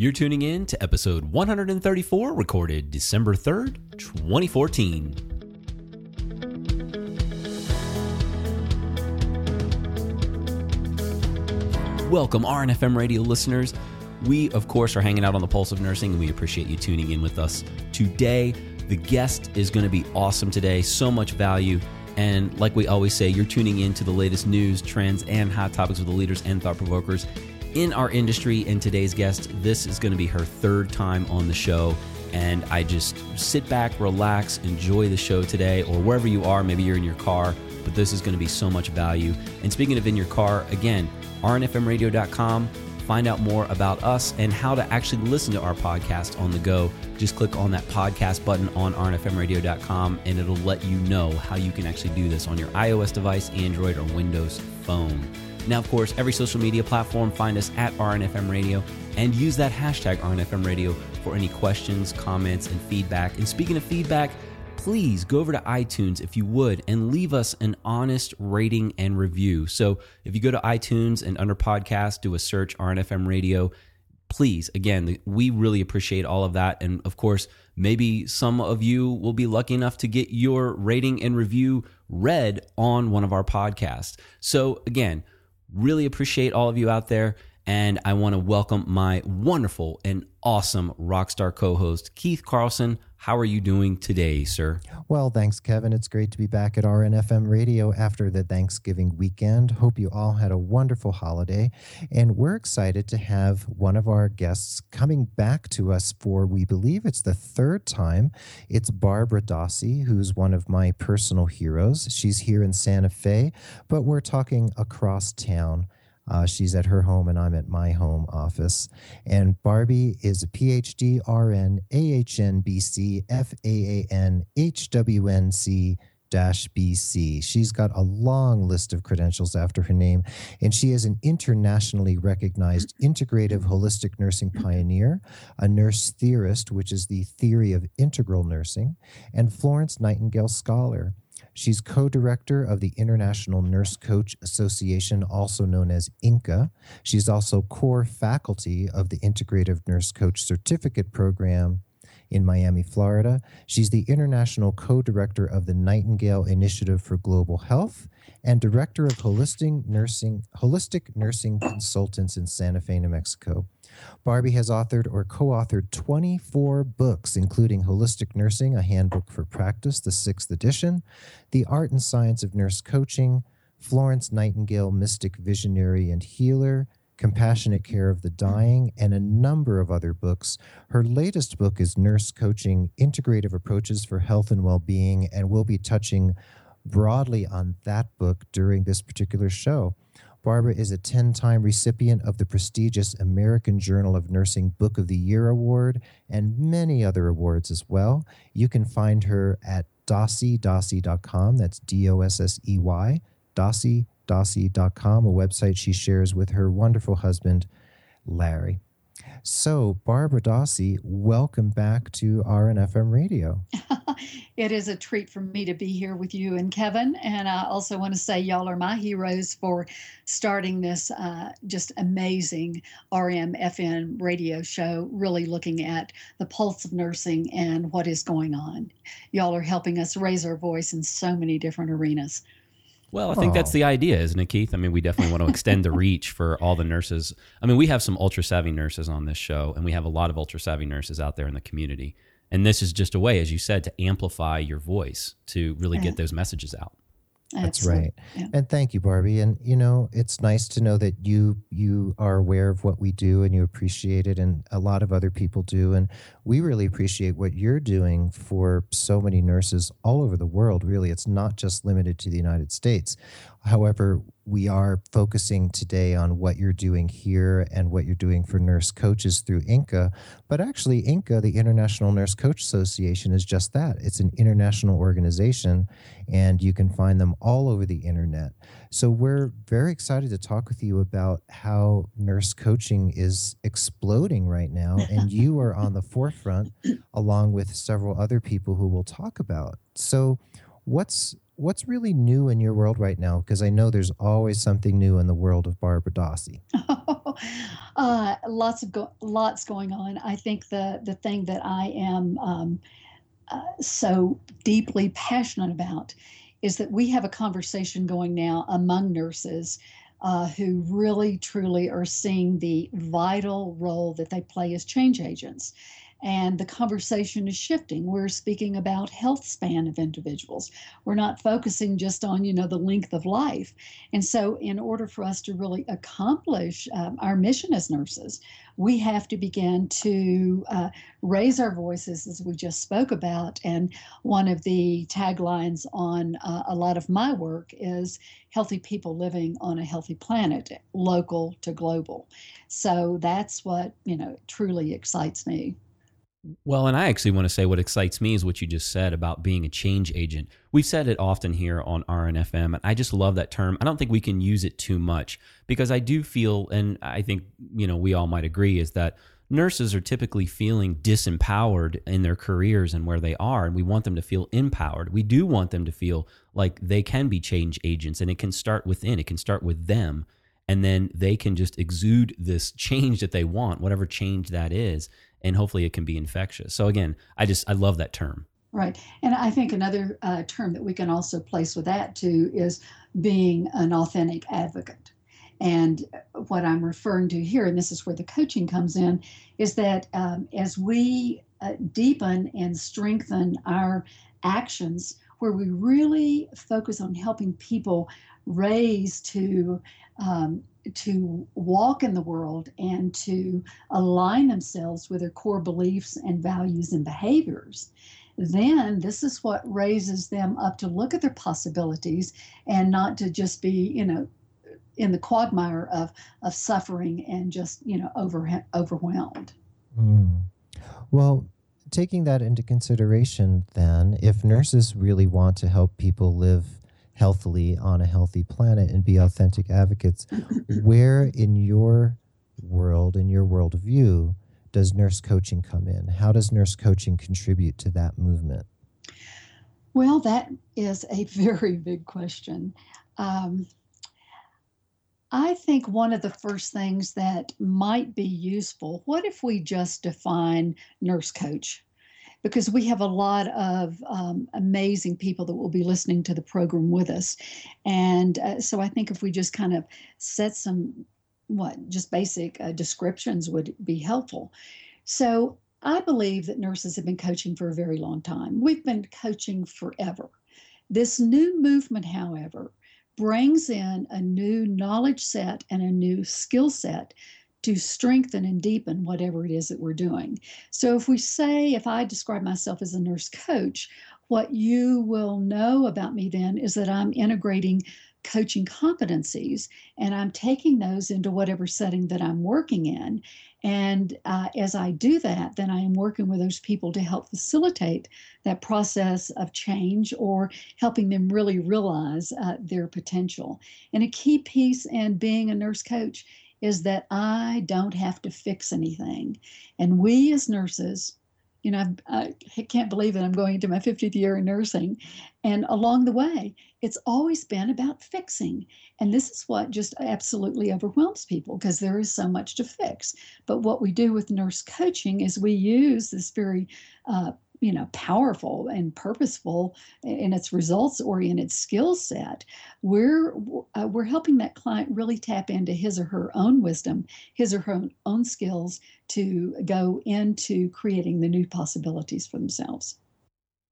You're tuning in to episode 134, recorded December 3rd, 2014. Welcome, RNFM radio listeners. We, of course, are hanging out on the Pulse of Nursing, and we appreciate you tuning in with us today. The guest is going to be awesome today, so much value. And like we always say, you're tuning in to the latest news, trends, and hot topics with the leaders and thought provokers in our industry. And today's guest, this is going to be her third time on the show. And I just sit back, relax, enjoy the show today, or wherever you are. Maybe you're in your car, but this is going to be so much value. And speaking of in your car, again, rnfmradio.com. Find out more about us and how to actually listen to our podcast on the go. Just click on that podcast button on rnfmradio.com and it'll let you know how you can actually do this on your iOS device, Android, or Windows phone. Now, of course, every social media platform, find us at RNFM Radio and use that hashtag RNFM Radio for any questions, comments, and feedback. And speaking of feedback, please go over to iTunes if you would and leave us an honest rating and review. So if you go to iTunes and under podcast, do a search RNFM Radio. Please, again, we really appreciate all of that. And of course, maybe some of you will be lucky enough to get your rating and review read on one of our podcasts. So again, Really appreciate all of you out there. And I want to welcome my wonderful and awesome rockstar co host, Keith Carlson. How are you doing today, sir? Well, thanks, Kevin. It's great to be back at RNFM Radio after the Thanksgiving weekend. Hope you all had a wonderful holiday. And we're excited to have one of our guests coming back to us for, we believe it's the third time. It's Barbara Dossey, who's one of my personal heroes. She's here in Santa Fe, but we're talking across town. Uh, she's at her home and I'm at my home office. And Barbie is a PhD, RN, AHN, BC, FAAN, HWNC, dash BC. She's got a long list of credentials after her name, and she is an internationally recognized integrative holistic nursing pioneer, a nurse theorist, which is the theory of integral nursing, and Florence Nightingale Scholar. She's co director of the International Nurse Coach Association, also known as INCA. She's also core faculty of the Integrative Nurse Coach Certificate Program in Miami, Florida. She's the international co director of the Nightingale Initiative for Global Health and director of holistic nursing, holistic nursing consultants in Santa Fe, New Mexico. Barbie has authored or co authored 24 books, including Holistic Nursing, a Handbook for Practice, the sixth edition, The Art and Science of Nurse Coaching, Florence Nightingale, Mystic Visionary and Healer, Compassionate Care of the Dying, and a number of other books. Her latest book is Nurse Coaching Integrative Approaches for Health and Well-Being, and we'll be touching broadly on that book during this particular show. Barbara is a 10 time recipient of the prestigious American Journal of Nursing Book of the Year Award and many other awards as well. You can find her at dossey, That's D O S S E Y, Dossey, Dossey.com, a website she shares with her wonderful husband, Larry. So, Barbara Dossey, welcome back to RNFM Radio. it is a treat for me to be here with you and Kevin. And I also want to say, y'all are my heroes for starting this uh, just amazing RNFM radio show, really looking at the pulse of nursing and what is going on. Y'all are helping us raise our voice in so many different arenas. Well, I think oh. that's the idea, isn't it, Keith? I mean, we definitely want to extend the reach for all the nurses. I mean, we have some ultra savvy nurses on this show, and we have a lot of ultra savvy nurses out there in the community. And this is just a way, as you said, to amplify your voice to really get those messages out. That's right. Yeah. And thank you, Barbie. And you know, it's nice to know that you you are aware of what we do and you appreciate it and a lot of other people do. And we really appreciate what you're doing for so many nurses all over the world. Really, it's not just limited to the United States. However, we are focusing today on what you're doing here and what you're doing for nurse coaches through INCA. But actually, INCA, the International Nurse Coach Association, is just that it's an international organization, and you can find them all over the internet. So, we're very excited to talk with you about how nurse coaching is exploding right now. And you are on the forefront, along with several other people who we'll talk about. So, what's what's really new in your world right now? Because I know there's always something new in the world of Barbara Dossey. Oh, uh, lots of go- lots going on. I think the the thing that I am um, uh, so deeply passionate about is that we have a conversation going now among nurses uh, who really truly are seeing the vital role that they play as change agents and the conversation is shifting. We're speaking about health span of individuals. We're not focusing just on you know the length of life. And so in order for us to really accomplish um, our mission as nurses we have to begin to uh, raise our voices as we just spoke about. And one of the taglines on uh, a lot of my work is healthy people living on a healthy planet local to global. So that's what you know truly excites me well, and I actually want to say what excites me is what you just said about being a change agent. We've said it often here on RNFM, and I just love that term. I don't think we can use it too much because I do feel, and I think you know we all might agree, is that nurses are typically feeling disempowered in their careers and where they are, and we want them to feel empowered. We do want them to feel like they can be change agents, and it can start within. It can start with them and then they can just exude this change that they want, whatever change that is, and hopefully it can be infectious. So again, I just I love that term. Right, and I think another uh, term that we can also place with that too is being an authentic advocate. And what I'm referring to here, and this is where the coaching comes in, is that um, as we uh, deepen and strengthen our actions, where we really focus on helping people raise to um, to walk in the world and to align themselves with their core beliefs and values and behaviors, then this is what raises them up to look at their possibilities and not to just be, you know, in the quagmire of of suffering and just you know over overwhelmed. Mm. Well, taking that into consideration, then, if nurses really want to help people live healthily on a healthy planet and be authentic advocates. Where in your world, in your worldview, does nurse coaching come in? How does nurse coaching contribute to that movement? Well, that is a very big question. Um, I think one of the first things that might be useful, what if we just define nurse coach? Because we have a lot of um, amazing people that will be listening to the program with us. And uh, so I think if we just kind of set some, what, just basic uh, descriptions would be helpful. So I believe that nurses have been coaching for a very long time. We've been coaching forever. This new movement, however, brings in a new knowledge set and a new skill set to strengthen and deepen whatever it is that we're doing. So, if we say, if I describe myself as a nurse coach, what you will know about me then is that I'm integrating coaching competencies and I'm taking those into whatever setting that I'm working in. And uh, as I do that, then I am working with those people to help facilitate that process of change or helping them really realize uh, their potential. And a key piece in being a nurse coach is that I don't have to fix anything. And we as nurses, you know, I, I can't believe that I'm going into my 50th year in nursing. And along the way, it's always been about fixing. And this is what just absolutely overwhelms people because there is so much to fix. But what we do with nurse coaching is we use this very uh, you know powerful and purposeful in its results oriented skill set we're uh, we're helping that client really tap into his or her own wisdom his or her own skills to go into creating the new possibilities for themselves.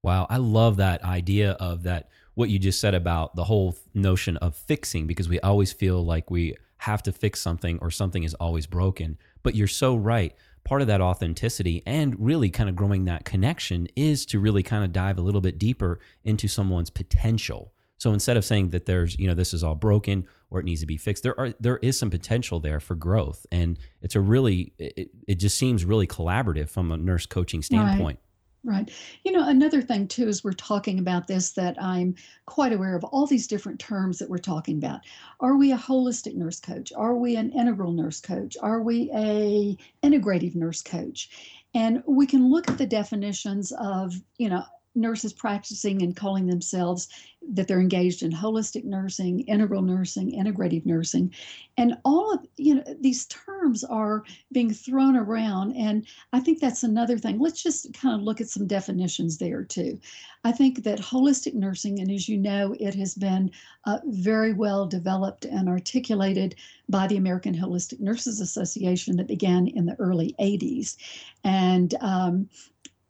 Wow i love that idea of that what you just said about the whole notion of fixing because we always feel like we have to fix something or something is always broken. But you're so right part of that authenticity and really kind of growing that connection is to really kind of dive a little bit deeper into someone's potential. So instead of saying that there's, you know, this is all broken or it needs to be fixed, there are there is some potential there for growth, and it's a really it, it just seems really collaborative from a nurse coaching standpoint. Right. Right. You know, another thing too is we're talking about this that I'm quite aware of all these different terms that we're talking about. Are we a holistic nurse coach? Are we an integral nurse coach? Are we a integrative nurse coach? And we can look at the definitions of, you know, nurses practicing and calling themselves that they're engaged in holistic nursing, integral nursing, integrative nursing. And all of you know these terms are being thrown around and I think that's another thing. Let's just kind of look at some definitions there too. I think that holistic nursing and as you know it has been uh, very well developed and articulated by the American Holistic Nurses Association that began in the early 80s. And um,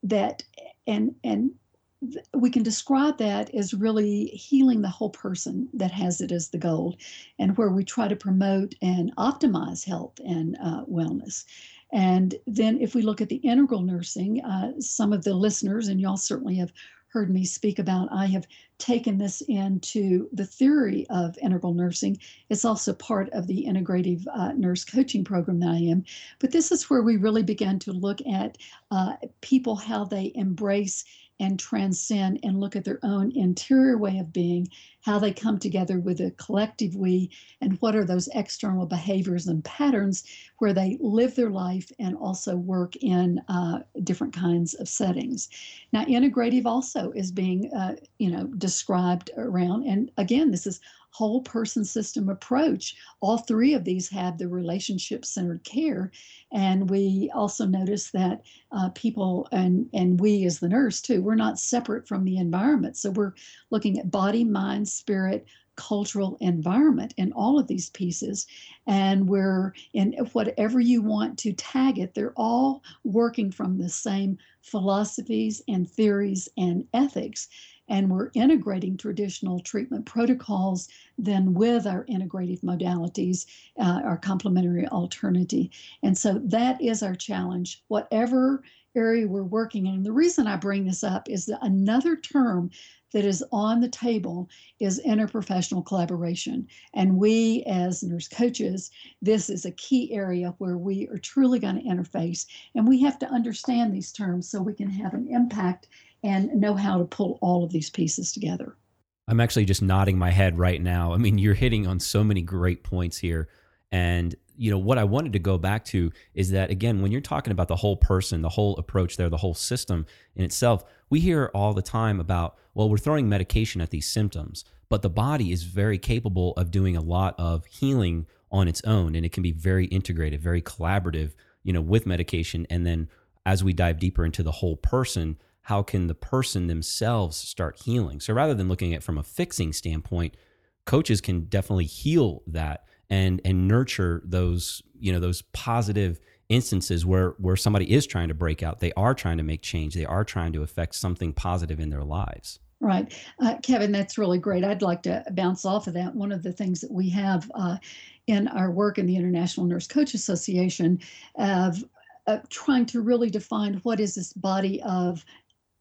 that and and we can describe that as really healing the whole person that has it as the goal, and where we try to promote and optimize health and uh, wellness. And then, if we look at the integral nursing, uh, some of the listeners, and y'all certainly have heard me speak about, I have taken this into the theory of integral nursing. It's also part of the integrative uh, nurse coaching program that I am. But this is where we really began to look at uh, people, how they embrace and transcend and look at their own interior way of being, how they come together with a collective we, and what are those external behaviors and patterns where they live their life and also work in uh, different kinds of settings. Now, integrative also is being, uh, you know, described around, and again, this is whole person system approach. All three of these have the relationship centered care. And we also notice that uh, people and, and we as the nurse too, we're not separate from the environment. So we're looking at body, mind, spirit, cultural environment in all of these pieces. And we're in whatever you want to tag it, they're all working from the same philosophies and theories and ethics and we're integrating traditional treatment protocols then with our integrative modalities, uh, our complementary alternative. And so that is our challenge. Whatever area we're working in. And the reason I bring this up is that another term that is on the table is interprofessional collaboration. And we, as nurse coaches, this is a key area where we are truly going to interface. And we have to understand these terms so we can have an impact and know how to pull all of these pieces together. I'm actually just nodding my head right now. I mean, you're hitting on so many great points here. And, you know, what I wanted to go back to is that, again, when you're talking about the whole person, the whole approach there, the whole system in itself, we hear all the time about, well, we're throwing medication at these symptoms, but the body is very capable of doing a lot of healing on its own. And it can be very integrated, very collaborative, you know, with medication. And then as we dive deeper into the whole person, how can the person themselves start healing? So rather than looking at it from a fixing standpoint, coaches can definitely heal that and and nurture those you know those positive instances where where somebody is trying to break out. They are trying to make change. They are trying to affect something positive in their lives. Right. Uh, kevin that's really great. I'd like to bounce off of that. One of the things that we have uh, in our work in the international nurse coach association of uh, trying to really define what is this body of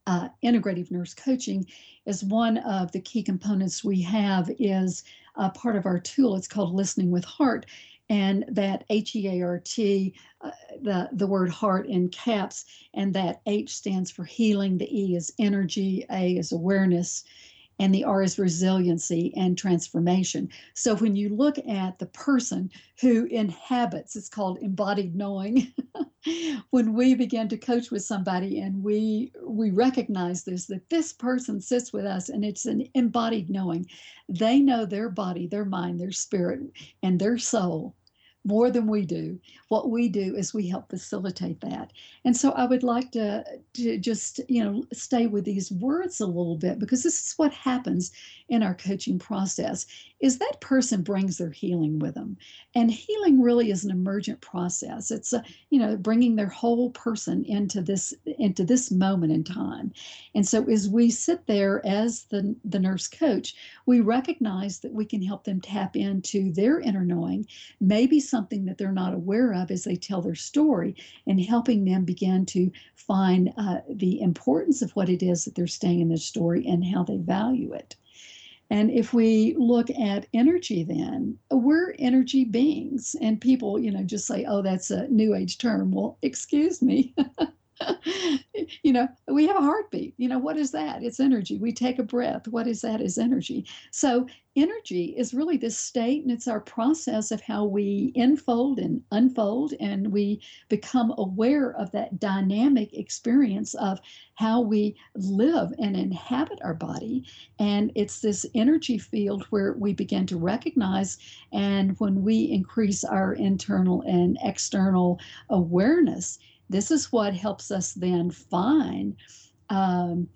uh, integrative nurse coaching is one of the key components we have is uh, part of our tool. It's called listening with heart. And that h-e-a-r-t uh, the, the word heart in caps and that h stands for healing. The e is energy. A is awareness and the R is resiliency and transformation. So when you look at the person who inhabits, it's called embodied knowing. when we begin to coach with somebody and we we recognize this that this person sits with us and it's an embodied knowing they know their body their mind their spirit and their soul more than we do. What we do is we help facilitate that. And so I would like to, to just, you know, stay with these words a little bit because this is what happens in our coaching process is that person brings their healing with them. And healing really is an emergent process. It's a, you know, bringing their whole person into this into this moment in time. And so as we sit there as the the nurse coach, we recognize that we can help them tap into their inner knowing, maybe something that they're not aware of as they tell their story, and helping them begin to find uh, the importance of what it is that they're staying in their story and how they value it. And if we look at energy, then uh, we're energy beings. And people, you know, just say, oh, that's a new age term. Well, excuse me. you know, we have a heartbeat. You know, what is that? It's energy. We take a breath. What is that? Is energy. So, energy is really this state, and it's our process of how we enfold and unfold, and we become aware of that dynamic experience of how we live and inhabit our body. And it's this energy field where we begin to recognize, and when we increase our internal and external awareness, this is what helps us then find um,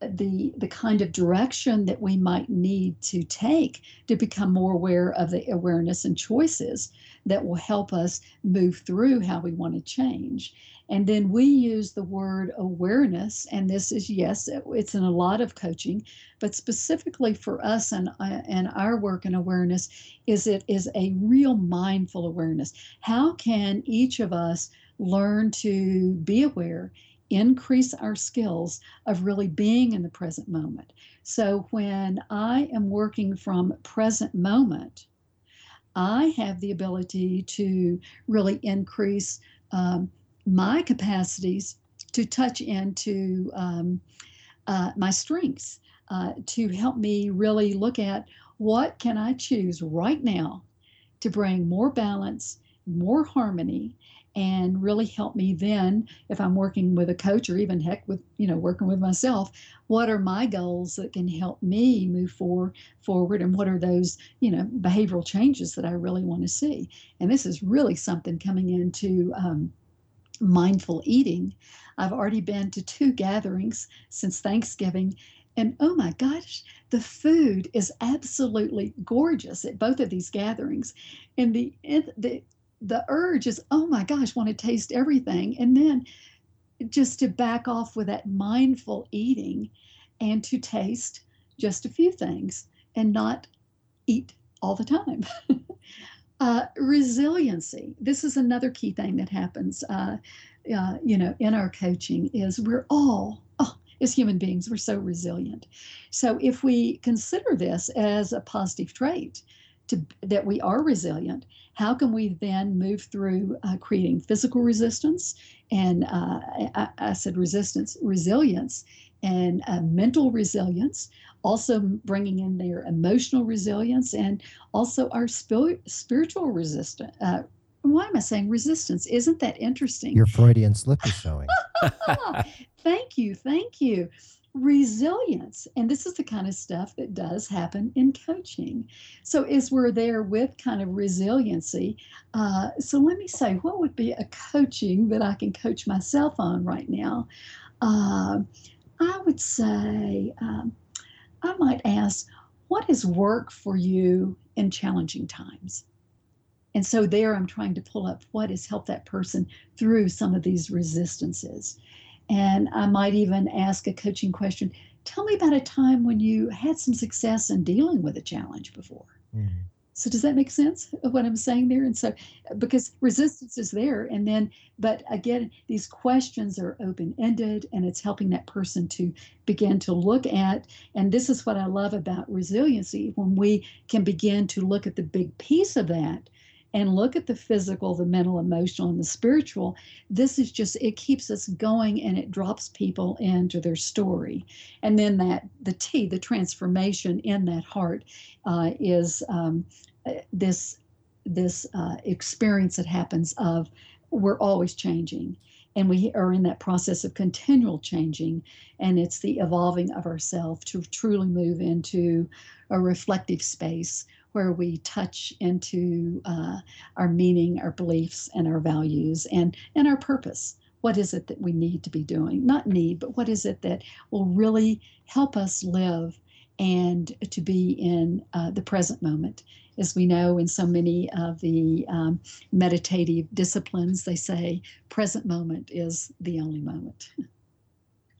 the the kind of direction that we might need to take to become more aware of the awareness and choices that will help us move through how we want to change. And then we use the word awareness and this is yes it's in a lot of coaching but specifically for us and uh, and our work in awareness is it is a real mindful awareness. How can each of us learn to be aware, increase our skills of really being in the present moment. So when I am working from present moment, I have the ability to really increase um, my capacities to touch into um, uh, my strengths, uh, to help me really look at what can I choose right now to bring more balance, more harmony, and really help me then if i'm working with a coach or even heck with you know working with myself what are my goals that can help me move forward forward and what are those you know behavioral changes that i really want to see and this is really something coming into um, mindful eating i've already been to two gatherings since thanksgiving and oh my gosh, the food is absolutely gorgeous at both of these gatherings. And the the the urge is, oh my gosh, want to taste everything. And then just to back off with that mindful eating and to taste just a few things and not eat all the time. uh, resiliency. This is another key thing that happens, uh, uh, you know, in our coaching is we're all, oh, as human beings, we're so resilient. So if we consider this as a positive trait, to, that we are resilient, how can we then move through uh, creating physical resistance and uh, I, I, said resistance, resilience, and uh, mental resilience, also bringing in their emotional resilience and also our spil- spiritual resistance. Uh, why am I saying resistance? Isn't that interesting? Your Freudian slip is showing. thank you, thank you resilience. And this is the kind of stuff that does happen in coaching. So, as we're there with kind of resiliency, uh, so let me say, what would be a coaching that I can coach myself on right now? Uh, I would say, um, I might ask, what is work for you in challenging times? And so there I'm trying to pull up what has helped that person through some of these resistances. And I might even ask a coaching question Tell me about a time when you had some success in dealing with a challenge before. Mm-hmm. So, does that make sense of what I'm saying there? And so, because resistance is there, and then, but again, these questions are open ended and it's helping that person to begin to look at. And this is what I love about resiliency when we can begin to look at the big piece of that and look at the physical, the mental, emotional, and the spiritual, this is just, it keeps us going and it drops people into their story. And then that, the T, the transformation in that heart uh, is um, uh, this, this uh, experience that happens of we're always changing and we are in that process of continual changing and it's the evolving of ourselves to truly move into a reflective space where we touch into uh, our meaning, our beliefs, and our values, and and our purpose. What is it that we need to be doing? Not need, but what is it that will really help us live and to be in uh, the present moment? As we know, in so many of the um, meditative disciplines, they say present moment is the only moment.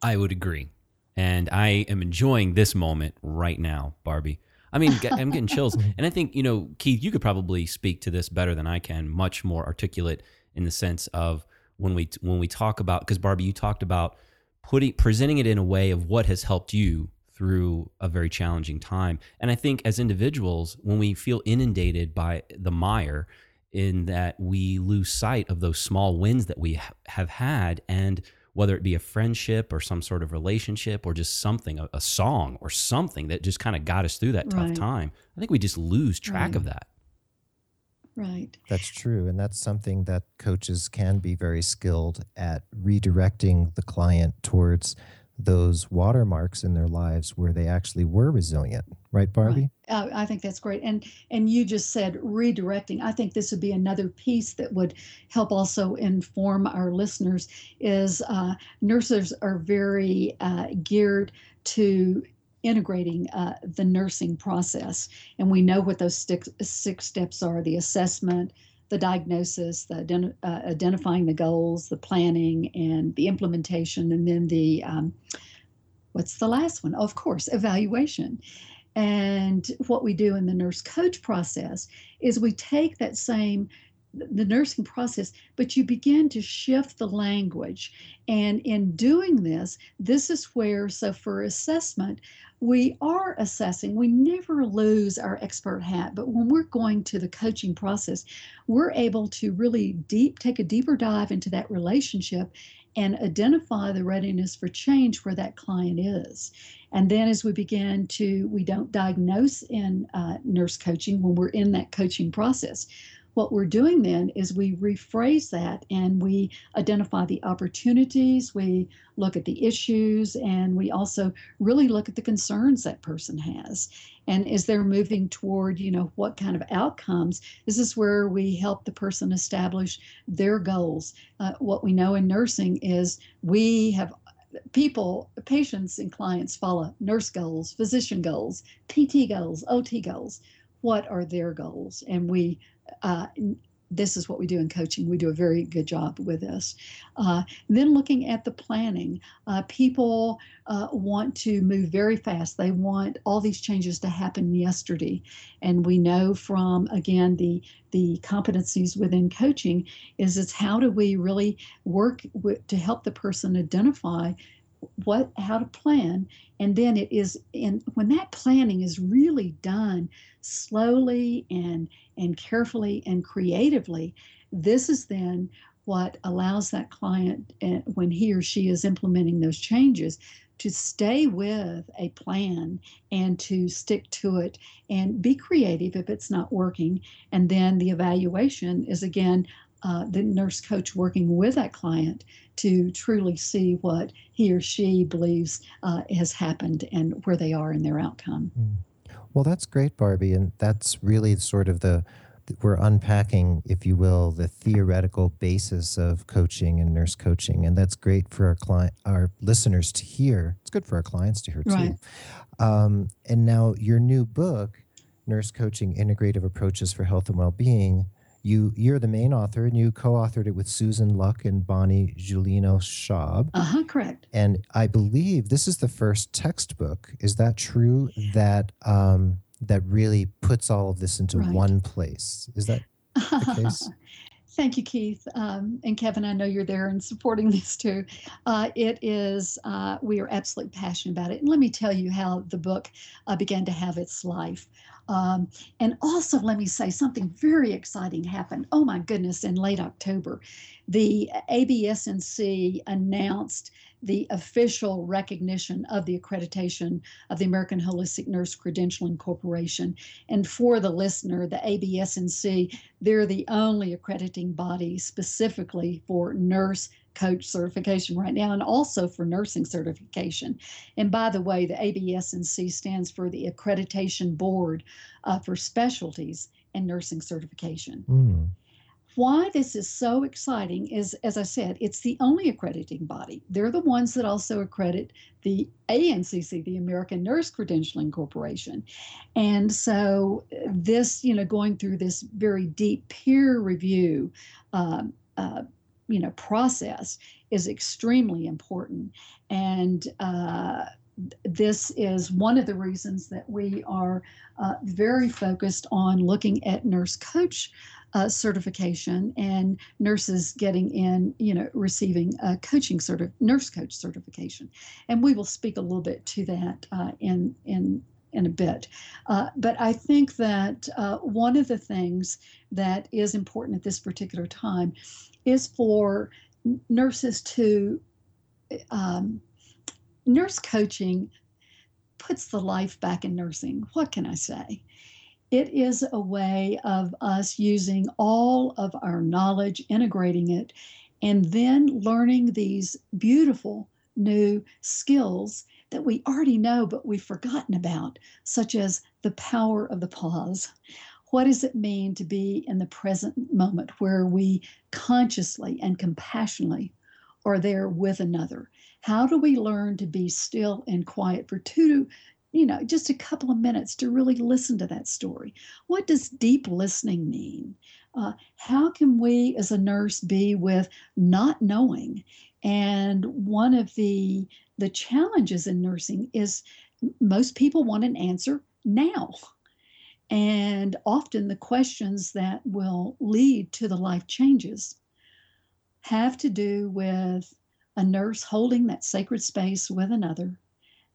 I would agree. And I am enjoying this moment right now, Barbie. I mean, I'm getting chills. And I think, you know, Keith, you could probably speak to this better than I can, much more articulate in the sense of when we when we talk about because Barbie, you talked about putting presenting it in a way of what has helped you through a very challenging time. And I think as individuals, when we feel inundated by the mire, in that we lose sight of those small wins that we ha- have had and whether it be a friendship or some sort of relationship or just something, a, a song or something that just kind of got us through that tough Right. time. I think we just lose track Right. of that. Right. That's true. And that's something that coaches can be very skilled at redirecting the client towards those watermarks in their lives where they actually were resilient. Right, Barbie? Uh, I think that's great. And and you just said redirecting. I think this would be another piece that would help also inform our listeners. Is uh, nurses are very uh, geared to integrating uh, the nursing process, and we know what those six, six steps are: the assessment, the diagnosis, the uh, identifying the goals, the planning, and the implementation, and then the um, what's the last one? Of course, evaluation. And what we do in the nurse coach process is we take that same the nursing process, but you begin to shift the language. And in doing this, this is where, so for assessment, we are assessing. We never lose our expert hat, but when we're going to the coaching process, we're able to really deep take a deeper dive into that relationship and identify the readiness for change where that client is. And then as we begin to, we don't diagnose in uh, nurse coaching when we're in that coaching process. What we're doing then is we rephrase that and we identify the opportunities, we look at the issues, and we also really look at the concerns that person has. And as they're moving toward, you know, what kind of outcomes, this is where we help the person establish their goals. Uh, what we know in nursing is we have people, patients, and clients follow nurse goals, physician goals, PT goals, OT goals. What are their goals? And we, uh, this is what we do in coaching. We do a very good job with this. Uh, then looking at the planning, uh, people uh, want to move very fast. They want all these changes to happen yesterday, and we know from again the the competencies within coaching is it's how do we really work with, to help the person identify what how to plan. And then it is and when that planning is really done slowly and and carefully and creatively this is then what allows that client uh, when he or she is implementing those changes to stay with a plan and to stick to it and be creative if it's not working. And then the evaluation is again uh, the nurse coach working with that client to truly see what he or she believes uh, has happened and where they are in their outcome. Well, that's great, Barbie. And that's really sort of the, we're unpacking, if you will, the theoretical basis of coaching and nurse coaching. And that's great for our client, our listeners to hear. It's good for our clients to hear too. Right. Um, and now your new book, Nurse Coaching Integrative Approaches for Health and Wellbeing, you you're the main author and you co-authored it with Susan Luck and Bonnie Julino Schaub. Uh huh, correct. And I believe this is the first textbook. Is that true? That um, that really puts all of this into Right. one place. Is that the case? Thank you, Keith. Um, and Kevin, I know you're there and supporting this too. Uh, it is, uh, we are absolutely passionate about it. And let me tell you how the book uh, began to have its life. Um, and also, let me say something very exciting happened. Oh my goodness, in late October, the ABSNC announced the official recognition of the accreditation of the American Holistic Nurse Credentialing Corporation. And for the listener, the ABSNC they're the only accrediting body specifically for nurse coach certification right now and also for nursing certification. And by the way, the ABSNC stands for the Accreditation Board uh, for Specialties and Nursing Certification. Mm. Why this is so exciting is, as I said, it's the only accrediting body. They're the ones that also accredit the ANCC, the American Nurse Credentialing Corporation. And so, uh, this, you know, going through this very deep peer review, um, uh, you know, process is extremely important. And uh, this is one of the reasons that we are uh, very focused on looking at nurse coach uh, certification and nurses getting in, you know, receiving a coaching of nurse coach certification. And we will speak a little bit to that uh, in in in a bit. Uh, but I think that uh, one of the things that is important at this particular time is for nurses to um, nurse coaching puts the life back in nursing. What can I say? It is a way of us using all of our knowledge, integrating it, and then learning these beautiful new skills that we already know but we've forgotten about, such as the power of the pause. What does it mean to be in the present moment where we consciously and compassionately are there with another? How do we learn to be still and quiet for two, you know, just a couple of minutes to really listen to that story? What does deep listening mean? Uh, how can we as a nurse be with not knowing? And one of the the challenges in nursing is most people want an answer now. And often the questions that will lead to the life changes have to do with a nurse holding that sacred space with another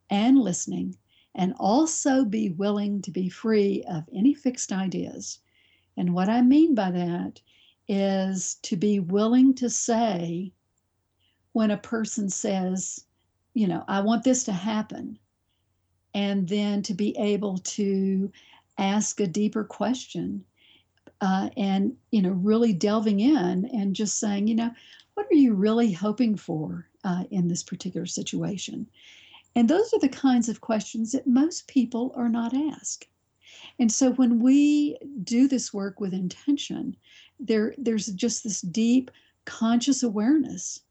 and listening, and also be willing to be free of any fixed ideas. And what I mean by that is to be willing to say, when a person says, you know, I want this to happen, and then to be able to ask a deeper question uh, and, you know, really delving in and just saying, you know, what are you really hoping for uh, in this particular situation? And those are the kinds of questions that most people are not asked. And so when we do this work with intention, there there's just this deep conscious awareness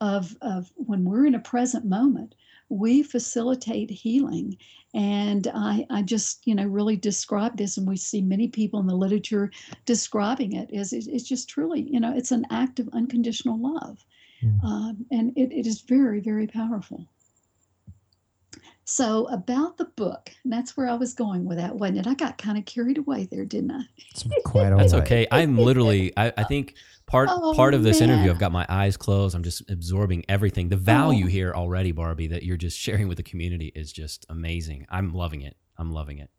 of, of when we're in a present moment, we facilitate healing. And I, I just, you know, really describe this, and we see many people in the literature describing it as it's just truly, you know, it's an act of unconditional love. Mm. Um, and it, it is very, very powerful. So about the book, that's where I was going with that, wasn't it? I got kind of carried away there, didn't I? It's quite all That's right. okay. I'm literally. I, I think part Oh, part of this man. interview, I've got my eyes closed. I'm just absorbing everything. The value here already, Barbie, that you're just sharing with the community is just amazing. I'm loving it. I'm loving it.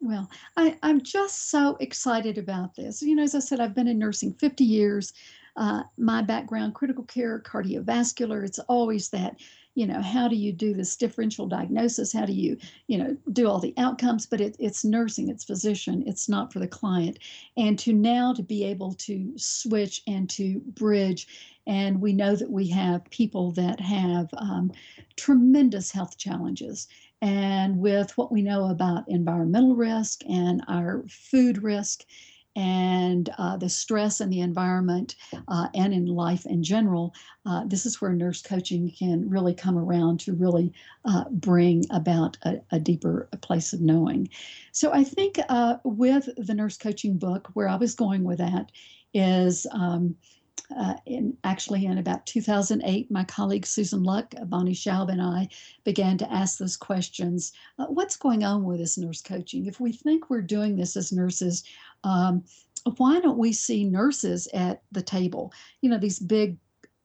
Well, I, I'm just so excited about this. You know, as I said, I've been in nursing 50 years. Uh, my background, critical care, cardiovascular, it's always that, you know, how do you do this differential diagnosis? How do you, you know, do all the outcomes? But it, it's nursing, it's physician, it's not for the client. And to now to be able to switch and to bridge, and we know that we have people that have um, tremendous health challenges and with what we know about environmental risk and our food risk and uh, the stress in the environment uh, and in life in general, uh, this is where nurse coaching can really come around to really uh, bring about a, a deeper place of knowing. So I think uh, with the nurse coaching book, where I was going with that is. Um, uh, in actually in about 2008, my colleague Susan Luck, Bonnie Schaub, and I began to ask those questions. Uh, what's going on with this nurse coaching? If we think we're doing this as nurses, um, why don't we see nurses at the table? You know, these big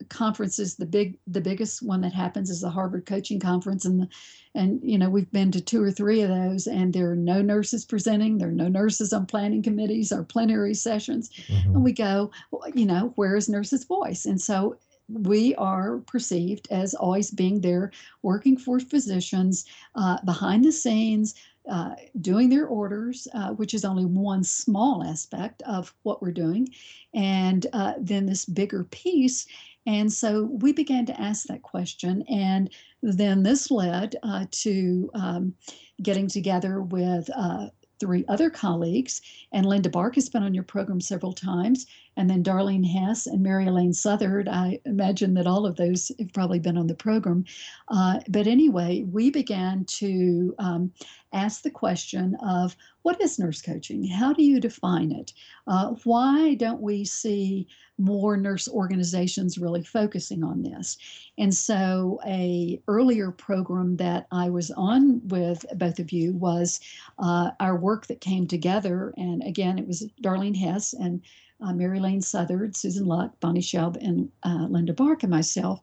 conferences the big the biggest one that happens is the harvard coaching conference and the, and you know we've been to two or three of those and there are no nurses presenting there are no nurses on planning committees or plenary sessions Mhm. and we go you know where is nurses voice and so we are perceived as always being there working for physicians uh, behind the scenes uh, doing their orders, uh, which is only one small aspect of what we're doing, and uh, then this bigger piece. And so we began to ask that question, and then this led uh, to um, getting together with uh, three other colleagues. And Linda Bark has been on your program several times, and then Darlene Hess and Mary Elaine Southard. I imagine that all of those have probably been on the program. Uh, but anyway, we began to um, ask the question of what is nurse coaching? How do you define it? Uh, why don't we see more nurse organizations really focusing on this? And so, a earlier program that I was on with both of you was uh, our work that came together. And again, it was Darlene Hess and uh, Mary Lane Southard, Susan Luck, Bonnie Schaub, and uh, Linda Bark, and myself.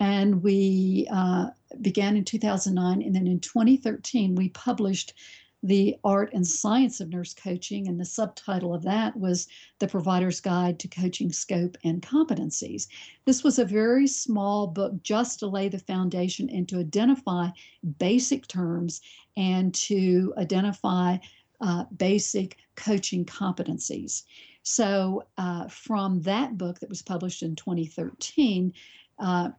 And we uh, began in 2009. And then in 2013, we published the art and science of nurse coaching, and the subtitle of that was The Provider's Guide to Coaching Scope and Competencies. This was a very small book just to lay the foundation and to identify basic terms and to identify uh, basic coaching competencies. So, uh, from that book that was published in 2013, uh,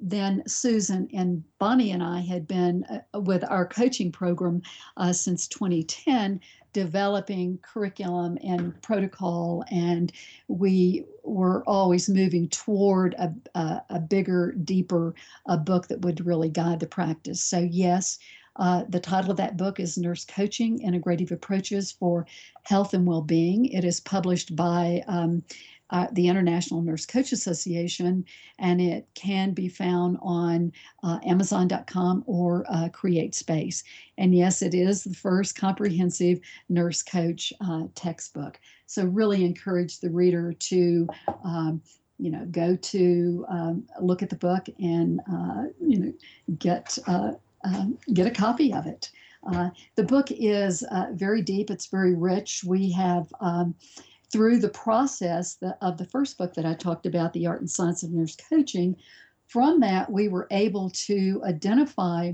then Susan and Bonnie and I had been uh, with our coaching program uh, since 2010, developing curriculum and protocol, and we were always moving toward a, a, a bigger, deeper book that would really guide the practice. So, yes, uh, the title of that book is Nurse Coaching Integrative Approaches for Health and Well-Being. It is published by um, uh, the International Nurse Coach Association, and it can be found on uh, Amazon.com or uh, CreateSpace. And yes, it is the first comprehensive nurse coach uh, textbook. So, really encourage the reader to. Um, you know, go to um, look at the book and uh, you know get um, get a copy of it. Uh, the book is uh, very deep, it's very rich. We have um, through the process of the first book that I talked about, The Art and Science of Nurse Coaching, from that, we were able to identify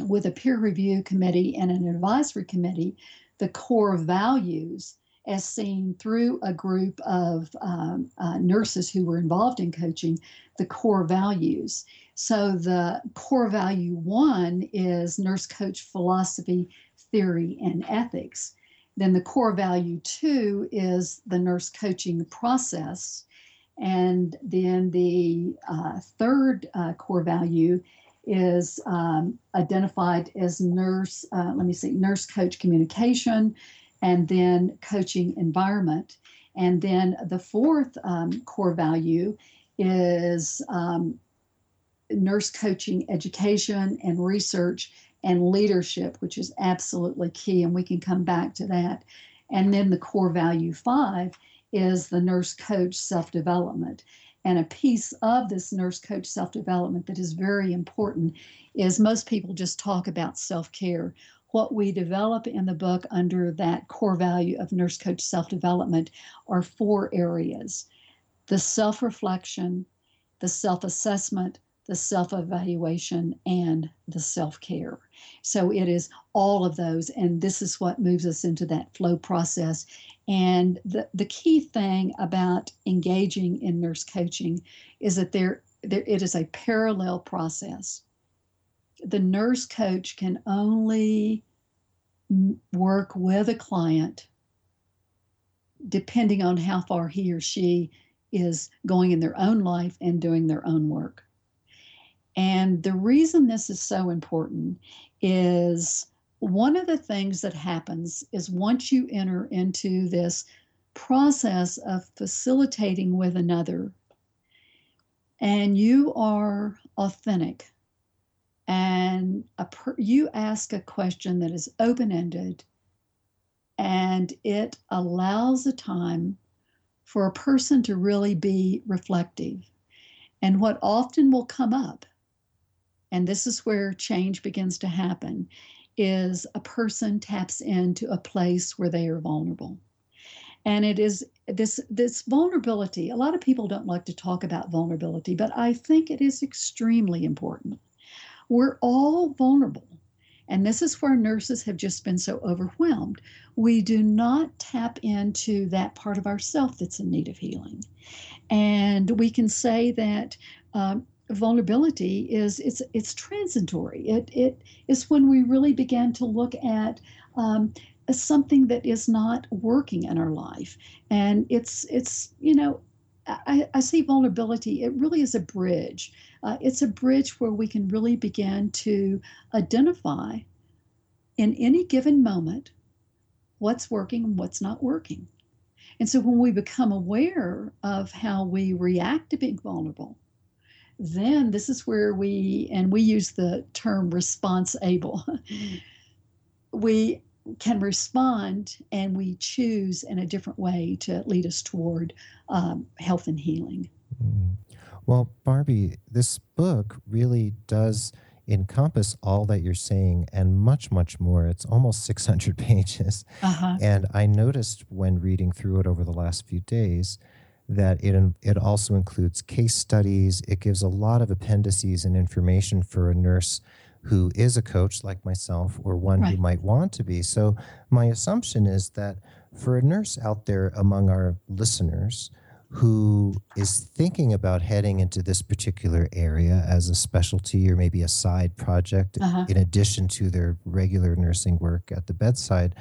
with a peer review committee and an advisory committee the core values as seen through a group of um, uh, nurses who were involved in coaching, the core values. So, the core value one is nurse coach philosophy, theory, and ethics. Then the core value two is the nurse coaching process. And then the uh, third uh, core value is um, identified as nurse, uh, let me see, nurse coach communication, and then coaching environment. And then the fourth um, core value is um, nurse coaching education and research and leadership, which is absolutely key. And we can come back to that. And then the core value five is the nurse coach self development. And a piece of this nurse coach self development that is very important is most people just talk about self care. What we develop in the book under that core value of nurse coach self development are four areas the self reflection, the self assessment, the self evaluation, and the self care. So it is all of those. And this is what moves us into that flow process. And the, the key thing about engaging in nurse coaching is that there, there it is a parallel process. The nurse coach can only work with a client depending on how far he or she is going in their own life and doing their own work. And the reason this is so important is one of the things that happens is once you enter into this process of facilitating with another and you are authentic and per, you ask a question that is open ended and it allows a time for a person to really be reflective. And what often will come up and this is where change begins to happen is a person taps into a place where they are vulnerable. And it is this this vulnerability a lot of people don't like to talk about vulnerability but i think it is extremely important. We're all vulnerable and this is where nurses have just been so overwhelmed. We do not tap into that part of ourself that's in need of healing. And we can say that um, vulnerability is it's it's transitory. It it is when we really begin to look at um, something that is not working in our life, and it's it's you know. I, I see vulnerability, it really is a bridge. Uh, it's a bridge where we can really begin to identify in any given moment what's working and what's not working. And so when we become aware of how we react to being vulnerable, then this is where we, and we use the term response able, we can respond and we choose in a different way to lead us toward um, health and healing. Mm. Well, Barbie, this book really does encompass all that you're saying and much, much more. It's almost 600 pages. Uh-huh. And I noticed when reading through it over the last few days that it, it also includes case studies. It gives a lot of appendices and information for a nurse who is a coach like myself or one right. who might want to be. So, my assumption is that for a nurse out there among our listeners, who is thinking about heading into this particular area as a specialty or maybe a side project uh-huh. in addition to their regular nursing work at the bedside,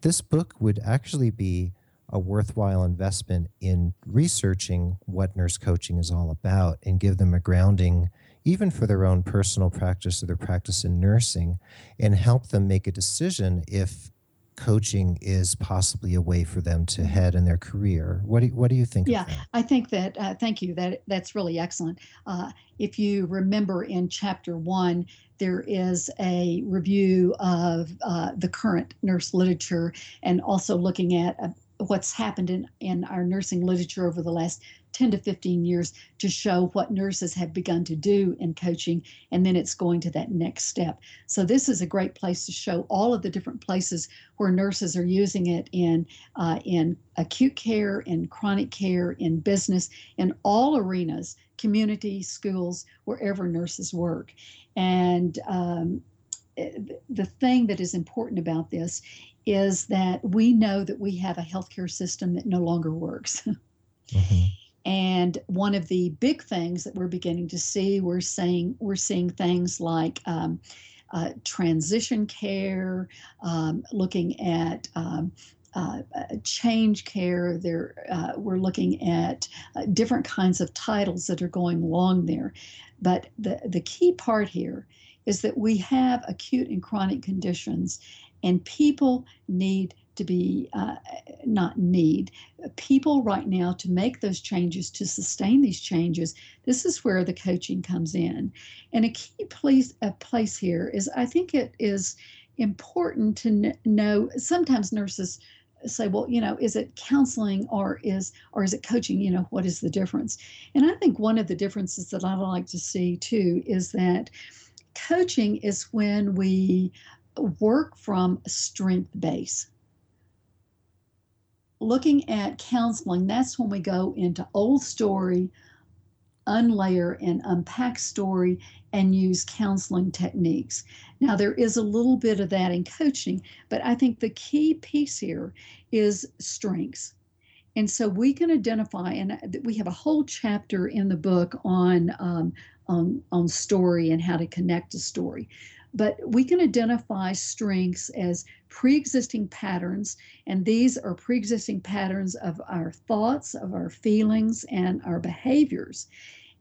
this book would actually be a worthwhile investment in researching what nurse coaching is all about and give them a grounding even for their own personal practice or their practice in nursing and help them make a decision if coaching is possibly a way for them to head in their career. What do you, what do you think? Yeah, I think that. Uh, thank you. That that's really excellent. Uh, if you remember in chapter one, there is a review of uh, the current nurse literature and also looking at uh, what's happened in, in our nursing literature over the last 10 to 15 years to show what nurses have begun to do in coaching, and then it's going to that next step. So, this is a great place to show all of the different places where nurses are using it in, uh, in acute care, in chronic care, in business, in all arenas, community, schools, wherever nurses work. And um, eh, the thing that is important about this is that we know that we have a healthcare system that no longer works. mm-hmm. And one of the big things that we're beginning to see, we're saying we're seeing things like um, uh, transition care, um, looking at um, uh, uh change care. There, uh, we're looking at uh, different kinds of titles that are going along there. But the the key part here is that we have acute and chronic conditions, and people need to be uh, not need people right now to make those changes to sustain these changes. This is where the coaching comes in. And a key place a place here is i think it is important to kn- know sometimes nurses say well you know is it counseling or is or is it coaching? You know what is the difference? And i think one of the differences that i like to see too is that coaching is when we work from a strength base. Looking at counseling, that's when we go into old story, unlayer and unpack story, and use counseling techniques. Now, there is a little bit of that in coaching, but I think the key piece here is strengths. And so we can identify, and we have a whole chapter in the book on um, on, on story and how to connect a story but we can identify strengths as pre existing patterns, and these are pre existing patterns of our thoughts, of our feelings, and our behaviors.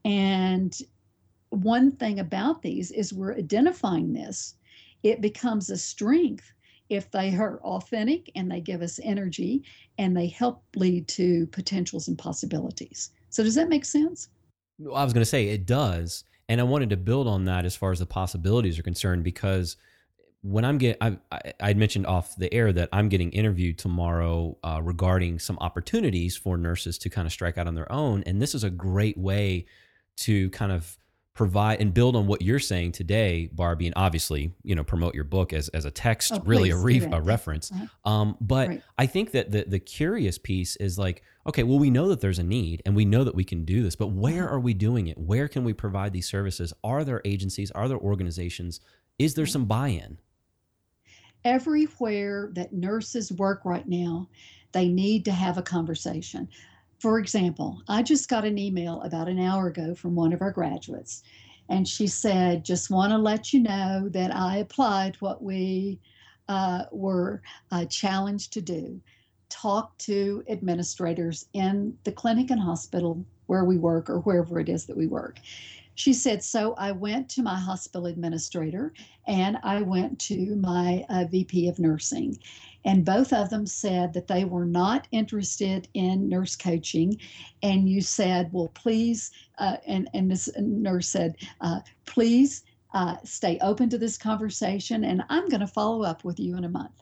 And one thing about these is we're identifying this, it becomes a strength if they are authentic and they give us energy and they help lead to potentials and possibilities. So, does that make sense? I was going to say it does. And I wanted to build on that as far as the possibilities are concerned because when I'm getting, I, I mentioned off the air that I'm getting interviewed tomorrow uh, regarding some opportunities for nurses to kind of strike out on their own. And this is a great way to kind of provide and build on what you're saying today, Barbie, and obviously, you know, promote your book as, as a text, oh, really a, re- a reference. Uh-huh. Um, but right. I think that the, the curious piece is like, okay, well, we know that there's a need and we know that we can do this, but where are we doing it? Where can we provide these services? Are there agencies? Are there organizations? Is there some buy in? Everywhere that nurses work right now, they need to have a conversation. For example, I just got an email about an hour ago from one of our graduates, and she said, Just want to let you know that I applied what we uh, were uh, challenged to do talk to administrators in the clinic and hospital where we work or wherever it is that we work. She said, So I went to my hospital administrator and I went to my uh, VP of nursing. And both of them said that they were not interested in nurse coaching. And you said, Well, please, uh, and, and this nurse said, uh, Please uh, stay open to this conversation and I'm going to follow up with you in a month.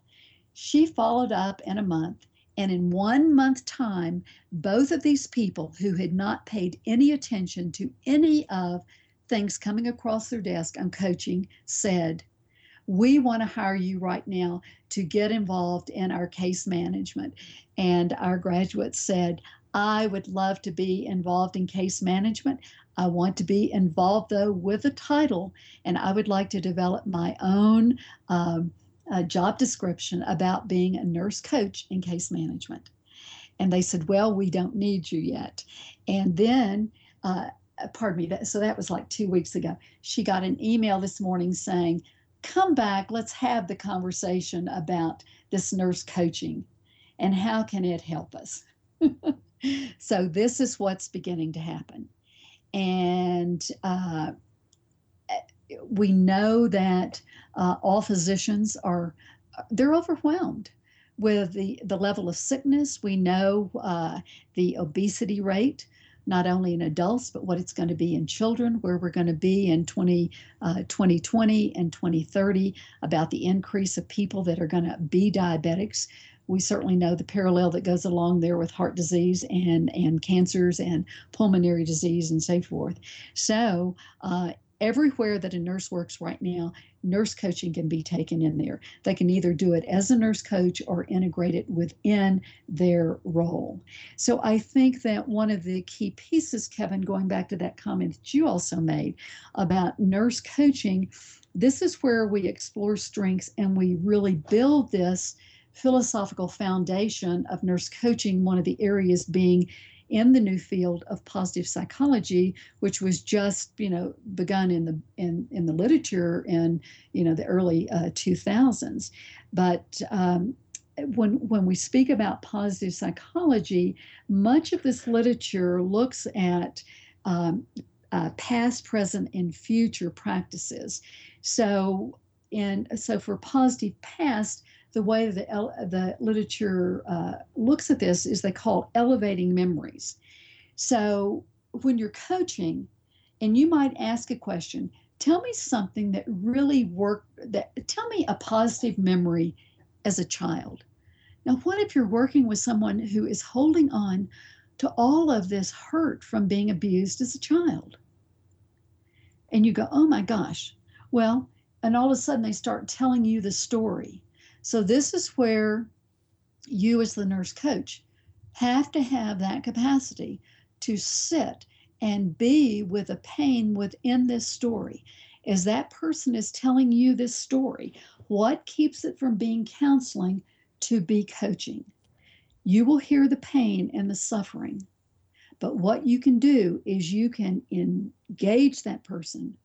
She followed up in a month. And in one month time, both of these people who had not paid any attention to any of things coming across their desk on coaching said, we want to hire you right now to get involved in our case management. And our graduates said, I would love to be involved in case management. I want to be involved, though, with a title, and I would like to develop my own um, uh, job description about being a nurse coach in case management. And they said, Well, we don't need you yet. And then, uh, pardon me, that, so that was like two weeks ago. She got an email this morning saying, Come back, let's have the conversation about this nurse coaching and how can it help us. so, this is what's beginning to happen and uh, we know that uh, all physicians are they're overwhelmed with the, the level of sickness. We know uh, the obesity rate, not only in adults, but what it's going to be in children, where we're going to be in 20, uh, 2020 and 2030, about the increase of people that are going to be diabetics we certainly know the parallel that goes along there with heart disease and, and cancers and pulmonary disease and so forth. So, uh, everywhere that a nurse works right now, nurse coaching can be taken in there. They can either do it as a nurse coach or integrate it within their role. So I think that one of the key pieces, Kevin, going back to that comment that you also made about nurse coaching, this is where we explore strengths and we really build this philosophical foundation of nurse coaching, one of the areas being in the new field of positive psychology, which was just you know begun in the in in the literature in you know the early uh, 2000s, but um, when when we speak about positive psychology, much of this literature looks at um, uh, past, present, and future practices. So, in so for positive past, the way the, the literature uh, looks at this is they call elevating memories. So when you're coaching, and you might ask a question, tell me something that really worked. That tell me a positive memory as a child. Now, what if you're working with someone who is holding on to all of this hurt from being abused as a child? And you go, oh my gosh. Well, and all of a sudden they start telling you the story so, this is where you, as the nurse coach, have to have that capacity to sit and be with a pain within this story. As that person is telling you this story, what keeps it from being counseling to be coaching? You will hear the pain and the suffering. But what you can do is you can engage that person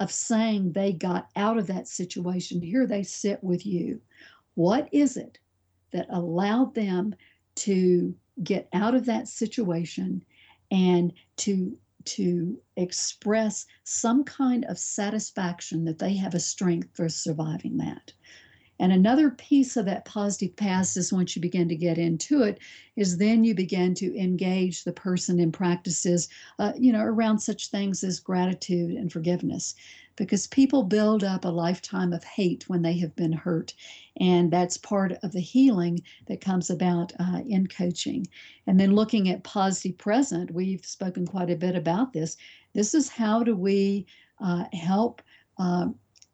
of saying they got out of that situation. Here they sit with you. What is it that allowed them to get out of that situation and to to express some kind of satisfaction that they have a strength for surviving that. And another piece of that positive past is once you begin to get into it, is then you begin to engage the person in practices, uh, you know, around such things as gratitude and forgiveness because people build up a lifetime of hate when they have been hurt. And that's part of the healing that comes about uh, in coaching. And then looking at positive present, we've spoken quite a bit about this. This is how do we uh, help uh,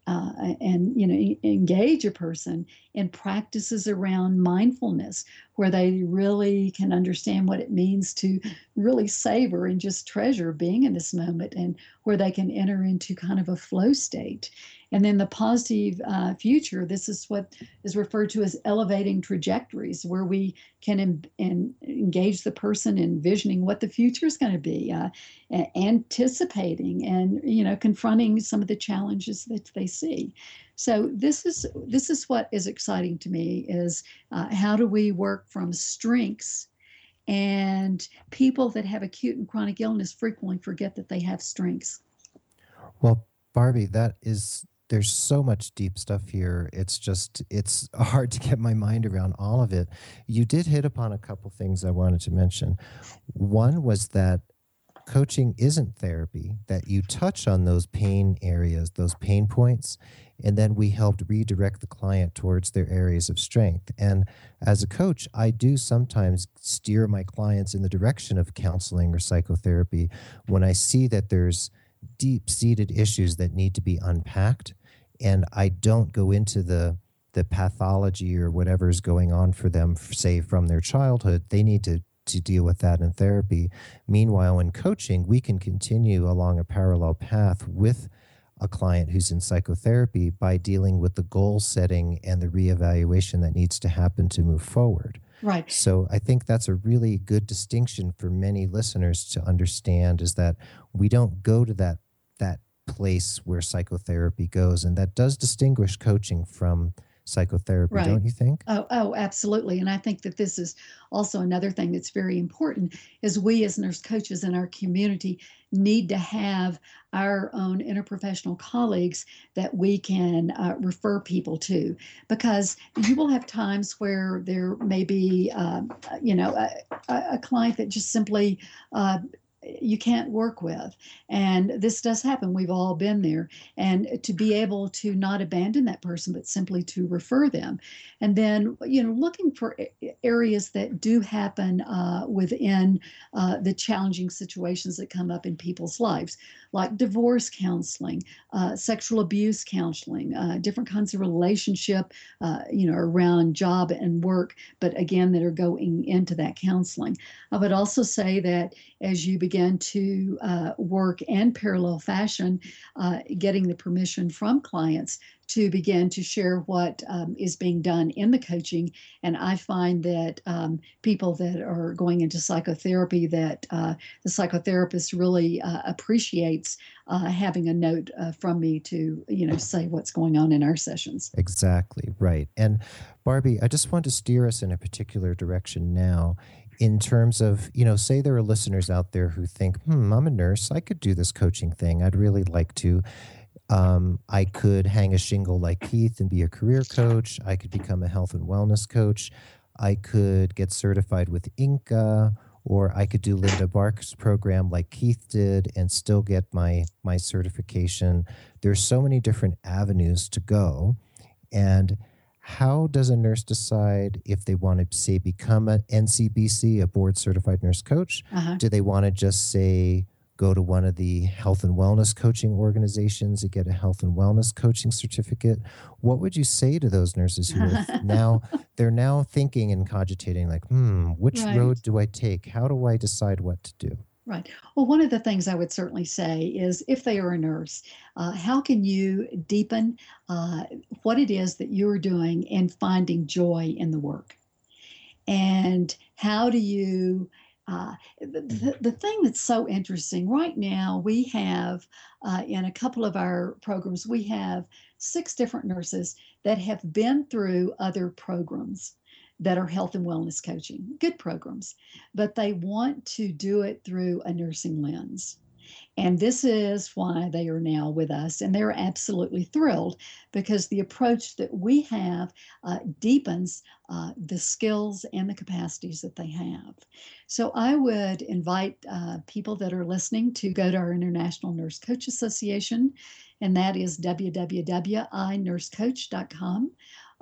uh, and you know engage a person in practices around mindfulness where they really can understand what it means to really savor and just treasure being in this moment and where they can enter into kind of a flow state and then the positive uh, future, this is what is referred to as elevating trajectories, where we can em- en- engage the person in envisioning what the future is going to be, uh, anticipating and you know confronting some of the challenges that they see. So this is this is what is exciting to me is uh, how do we work from strengths and people that have acute and chronic illness frequently forget that they have strengths. Well, Barbie, that is there's so much deep stuff here. It's just it's hard to get my mind around all of it. You did hit upon a couple things I wanted to mention. One was that coaching isn't therapy, that you touch on those pain areas, those pain points, and then we helped redirect the client towards their areas of strength. And as a coach, I do sometimes steer my clients in the direction of counseling or psychotherapy when I see that there's deep seated issues that need to be unpacked. And I don't go into the the pathology or whatever is going on for them, say from their childhood. They need to to deal with that in therapy. Meanwhile, in coaching, we can continue along a parallel path with a client who's in psychotherapy by dealing with the goal setting and the reevaluation that needs to happen to move forward. Right. So I think that's a really good distinction for many listeners to understand is that we don't go to that that place where psychotherapy goes and that does distinguish coaching from psychotherapy, right. don't you think? Oh, oh, absolutely. And I think that this is also another thing that's very important is we as nurse coaches in our community need to have our own interprofessional colleagues that we can uh, refer people to because you will have times where there may be uh, you know a, a, client that just simply uh, you can't work with. And this does happen. We've all been there. And to be able to not abandon that person, but simply to refer them. And then, you know, looking for areas that do happen uh, within uh, the challenging situations that come up in people's lives, like divorce counseling, uh, sexual abuse counseling, uh, different kinds of relationship, uh, you know, around job and work, but again, that are going into that counseling. I would also say that as you begin to uh, work and parallel fashion, uh, getting the permission from clients to begin to share what um, is being done in the coaching. And I find that um, people that are going into psychotherapy, that uh, the psychotherapist really uh, appreciates uh, having a note uh, from me to, you know, say what's going on in our sessions. Exactly right. And Barbie, I just want to steer us in a particular direction now in terms of, you know, say there are listeners out there who think, hmm, I'm a nurse. I could do this coaching thing. I'd really like to. Um, I could hang a shingle like Keith and be a career coach. I could become a health and wellness coach. I could get certified with INCA, or I could do Linda Bark's program like Keith did and still get my my certification. There's so many different avenues to go, and how does a nurse decide if they want to say become an NCBC, a board certified nurse coach? Uh-huh. Do they want to just say go to one of the health and wellness coaching organizations and get a health and wellness coaching certificate what would you say to those nurses who are now they're now thinking and cogitating like hmm which right. road do i take how do i decide what to do Right. Well, one of the things I would certainly say is if they are a nurse, uh, how can you deepen uh, what it is that you're doing and finding joy in the work? And how do you uh, the, the thing that's so interesting right now, we have uh, in a couple of our programs, we have six different nurses that have been through other programs that are health and wellness coaching, good programs, but they want to do it through a nursing lens. And this is why they are now with us. And they're absolutely thrilled because the approach that we have uh, deepens uh, the skills and the capacities that they have. So I would invite uh, people that are listening to go to our International Nurse Coach Association, and that is www.inursecoach.com.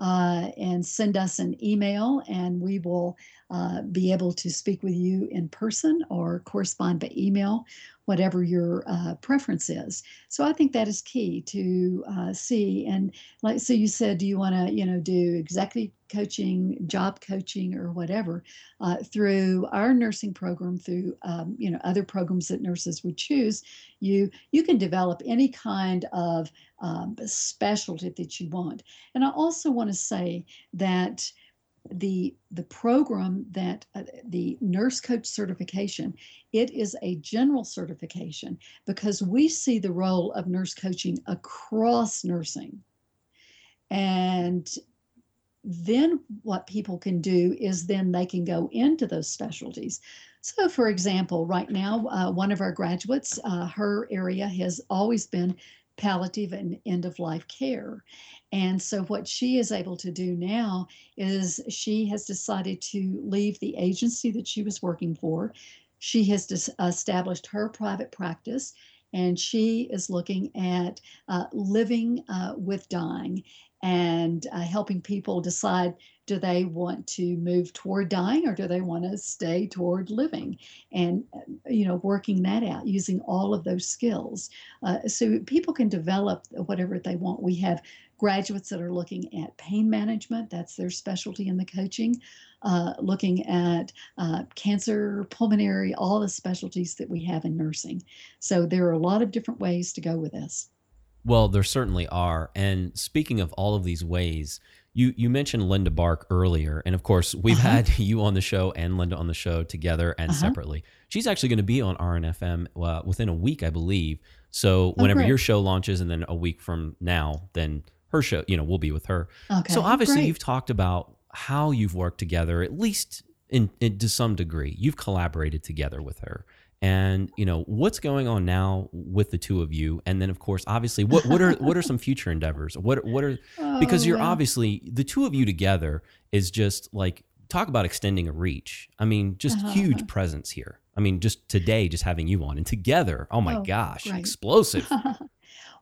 Uh, and send us an email, and we will uh, be able to speak with you in person or correspond by email whatever your uh, preference is. So I think that is key to uh, see. And like, so you said, do you want to, you know, do executive coaching, job coaching, or whatever uh, through our nursing program, through um, you know other programs that nurses would choose. You you can develop any kind of um, specialty that you want. And I also want to say that the the program that uh, the nurse coach certification it is a general certification because we see the role of nurse coaching across nursing. And then what people can do is then they can go into those specialties. So for example right now uh, one of our graduates uh, her area has always been palliative and end of life care. And so, what she is able to do now is she has decided to leave the agency that she was working for. She has established her private practice and she is looking at uh, living uh, with dying and uh, helping people decide do they want to move toward dying or do they want to stay toward living? And uh, you know working that out using all of those skills. Uh, so people can develop whatever they want. We have graduates that are looking at pain management. That's their specialty in the coaching. Uh, looking at uh, cancer pulmonary all the specialties that we have in nursing. So there are a lot of different ways to go with this. Well, there certainly are. And speaking of all of these ways, you you mentioned Linda Bark earlier, and of course we've uh-huh. had you on the show and Linda on the show together and uh-huh. separately. She's actually going to be on RNFM uh, within a week, I believe. So oh, whenever your show launches, and then a week from now, then her show, you know, we'll be with her. Okay, so obviously great. you've talked about how you've worked together, at least in, in to some degree. You've collaborated together with her and you know what's going on now with the two of you? And then of course obviously what what are what are some future endeavors? What what are oh, because you're obviously the two of you together is just like talk about extending a reach. I mean just uh-huh. huge presence here. I mean just today just having you on. And together oh my oh, gosh right. explosive.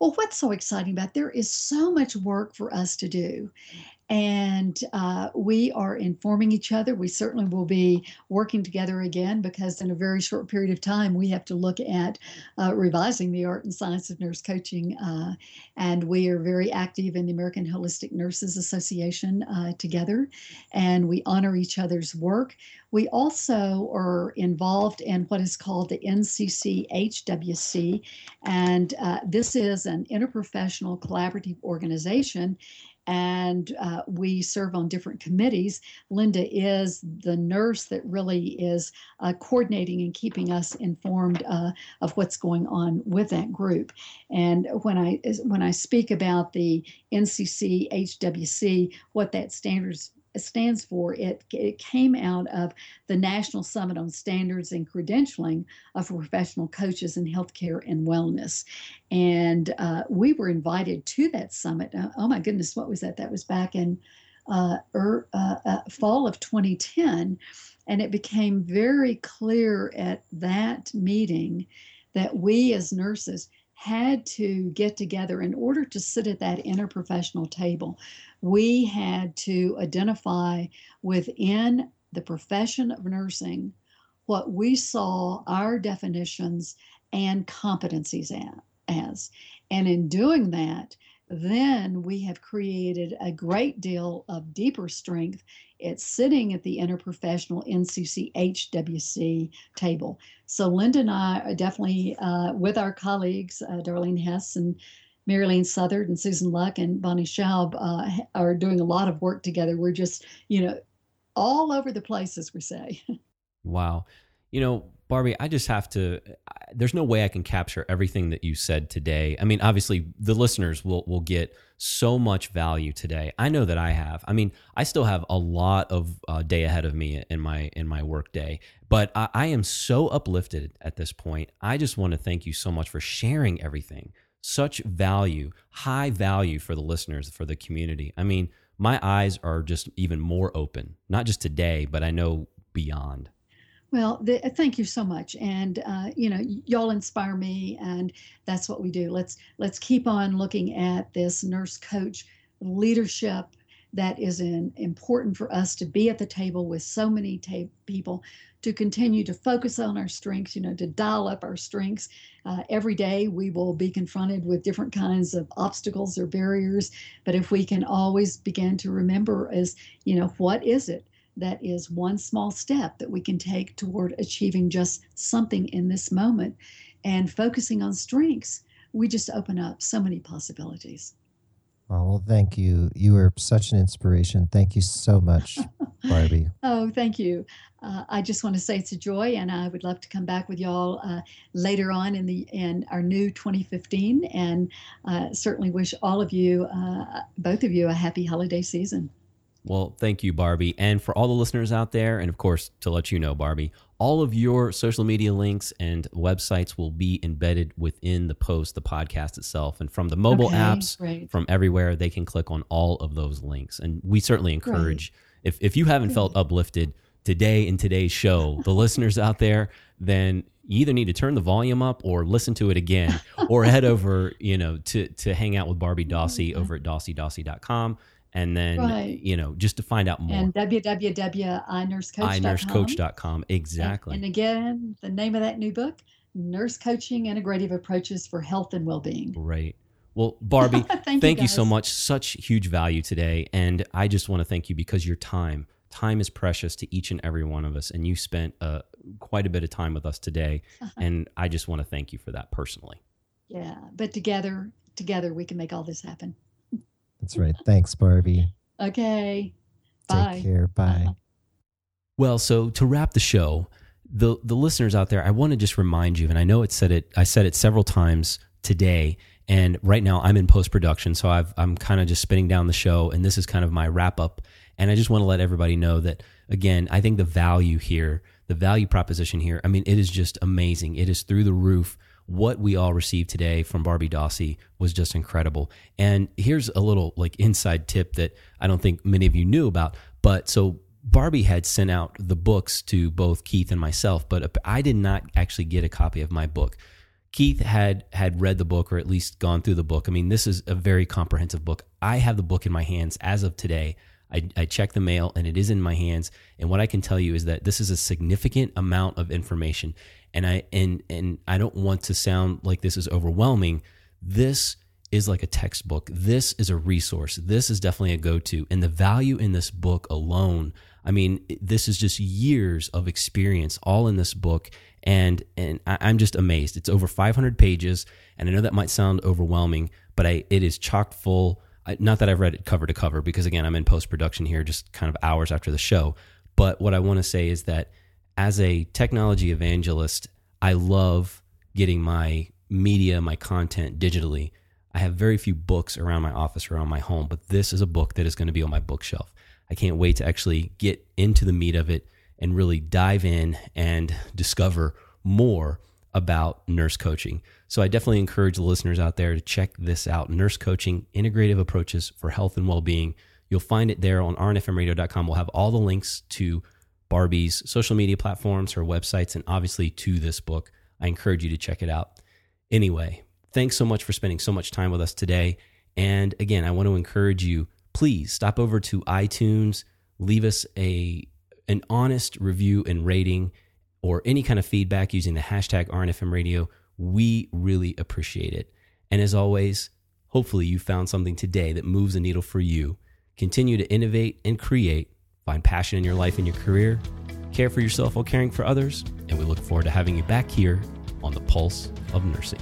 Well what's so exciting about there is so much work for us to do and uh, we are informing each other. We certainly will be working together again because in a very short period of time, we have to look at uh, revising the art and science of nurse coaching. Uh, and we are very active in the American Holistic Nurses Association uh, together, and we honor each other's work. We also are involved in what is called the NCC HWC, and uh, this is an interprofessional collaborative organization and uh, we serve on different committees. Linda is the nurse that really is uh, coordinating and keeping us informed uh, of what's going on with that group. And when I when I speak about the NCC HWC, what that standards stands for. It, it came out of the National Summit on Standards and Credentialing of Professional Coaches in Healthcare and Wellness. And uh, we were invited to that summit. Uh, oh my goodness, what was that? That was back in uh, er, uh, uh, fall of 2010. And it became very clear at that meeting that we as nurses had to get together in order to sit at that interprofessional table. We had to identify within the profession of nursing what we saw our definitions and competencies as. And in doing that, then we have created a great deal of deeper strength it's sitting at the interprofessional NCC HWC table. So Linda and I are definitely uh, with our colleagues, uh, Darlene Hess and Mary Elaine Southard and Susan Luck and Bonnie Schaub uh, are doing a lot of work together. We're just, you know, all over the place, as we say. wow. You know, Barbie, I just have to. There's no way I can capture everything that you said today. I mean, obviously, the listeners will will get so much value today. I know that I have. I mean, I still have a lot of uh, day ahead of me in my in my work day, but I, I am so uplifted at this point. I just want to thank you so much for sharing everything. Such value, high value for the listeners, for the community. I mean, my eyes are just even more open, not just today, but I know beyond. Well, the, uh, thank you so much, and uh, you know, y'all inspire me, and that's what we do. Let's let's keep on looking at this nurse coach leadership that is in, important for us to be at the table with so many ta- people to continue to focus on our strengths you know to dial up our strengths. Uh, every day we will be confronted with different kinds of obstacles or barriers but if we can always begin to remember as you know what is it that is one small step that we can take toward achieving just something in this moment? And focusing on strengths we just open up so many possibilities oh, well thank you. You are such an inspiration. Thank you so much barbie. Oh thank you. Uh, i just want to say it's a joy and i would love to come back with y'all uh, later on in the in our new 2015 and uh, certainly wish all of you uh, both of you a happy holiday season well, thank you, Barbie. And for all the listeners out there, and of course, to let you know, Barbie, all of your social media links and websites will be embedded within the post, the podcast itself. And from the mobile okay, apps, right. from everywhere, they can click on all of those links. And we certainly encourage, right. if, if you haven't felt uplifted, today in today's show, the listeners out there, then you either need to turn the volume up or listen to it again or head over, you know, to to hang out with Barbie Dossey over at dosseydossey.com and then Right. you know, just to find out more. And www.inursecoach.com. iNurseCoach.com. And, Exactly. and again, the name of that new book, Nurse Coaching Integrative Approaches for Health and Well-Being. Right. Well, Barbie, Thank, thank you so much. Such huge value today. And I just want to thank you because your time, time is precious to each and every one of us. And you spent uh, quite a bit of time with us today. And I just want to thank you for that personally. Yeah, but together, together we can make all this happen. That's right. Thanks, Barbie. Okay. Bye. Take care. Bye. Uh-huh. Well, so to wrap the show, the the listeners out there, I want to just remind you, and I know it said it, I said it several times today, and right now I'm in post production, so I've, I'm kind of just spinning down the show, and this is kind of my wrap up, and I just want to let everybody know that again, I think the value here, the value proposition here, I mean, it is just amazing. It is through the roof. What we all received today from Barbie Dossey was just incredible. And here's a little like inside tip that I don't think many of you knew about, but so Barbie had sent out the books to both Keith and myself, but I did not actually get a copy of my book. Keith had had read the book or at least gone through the book. I mean, this is a very comprehensive book. I have the book in my hands as of today. I, I checked the mail and it is in my hands. And what I can tell you is that this is a significant amount of information. And I and and I don't want to sound like this is overwhelming. This is like a textbook. This is a resource. This is definitely a go to. And the value in this book alone, I mean, this is just years of experience all in this book. And, and I- I'm just amazed. It's over 500 pages. And I know that might sound overwhelming, but I, it is chock full. Not that I've read it cover to cover, because again, I'm in post production here, just kind of hours after the show. But what I want to say is that as a technology evangelist, I love getting my media, my content digitally. I have very few books around my office, around my home, but this is a book that is going to be on my bookshelf. I can't wait to actually get into the meat of it and really dive in and discover more about nurse coaching. So I definitely encourage the listeners out there to check this out Nurse Coaching Integrative Approaches for Health and Well-Being. You'll find it there on rnfmradio.com. We'll have all the links to Barbie's social media platforms, her websites, and obviously to this book. I encourage you to check it out. Anyway, thanks so much for spending so much time with us today. And again, I want to encourage you, please stop over to iTunes, leave us a an honest review and rating or any kind of feedback using the hashtag RNFM radio. We really appreciate it. And as always, hopefully you found something today that moves the needle for you. Continue to innovate and create, find passion in your life and your career, care for yourself while caring for others, and we look forward to having you back here on the Pulse of Nursing.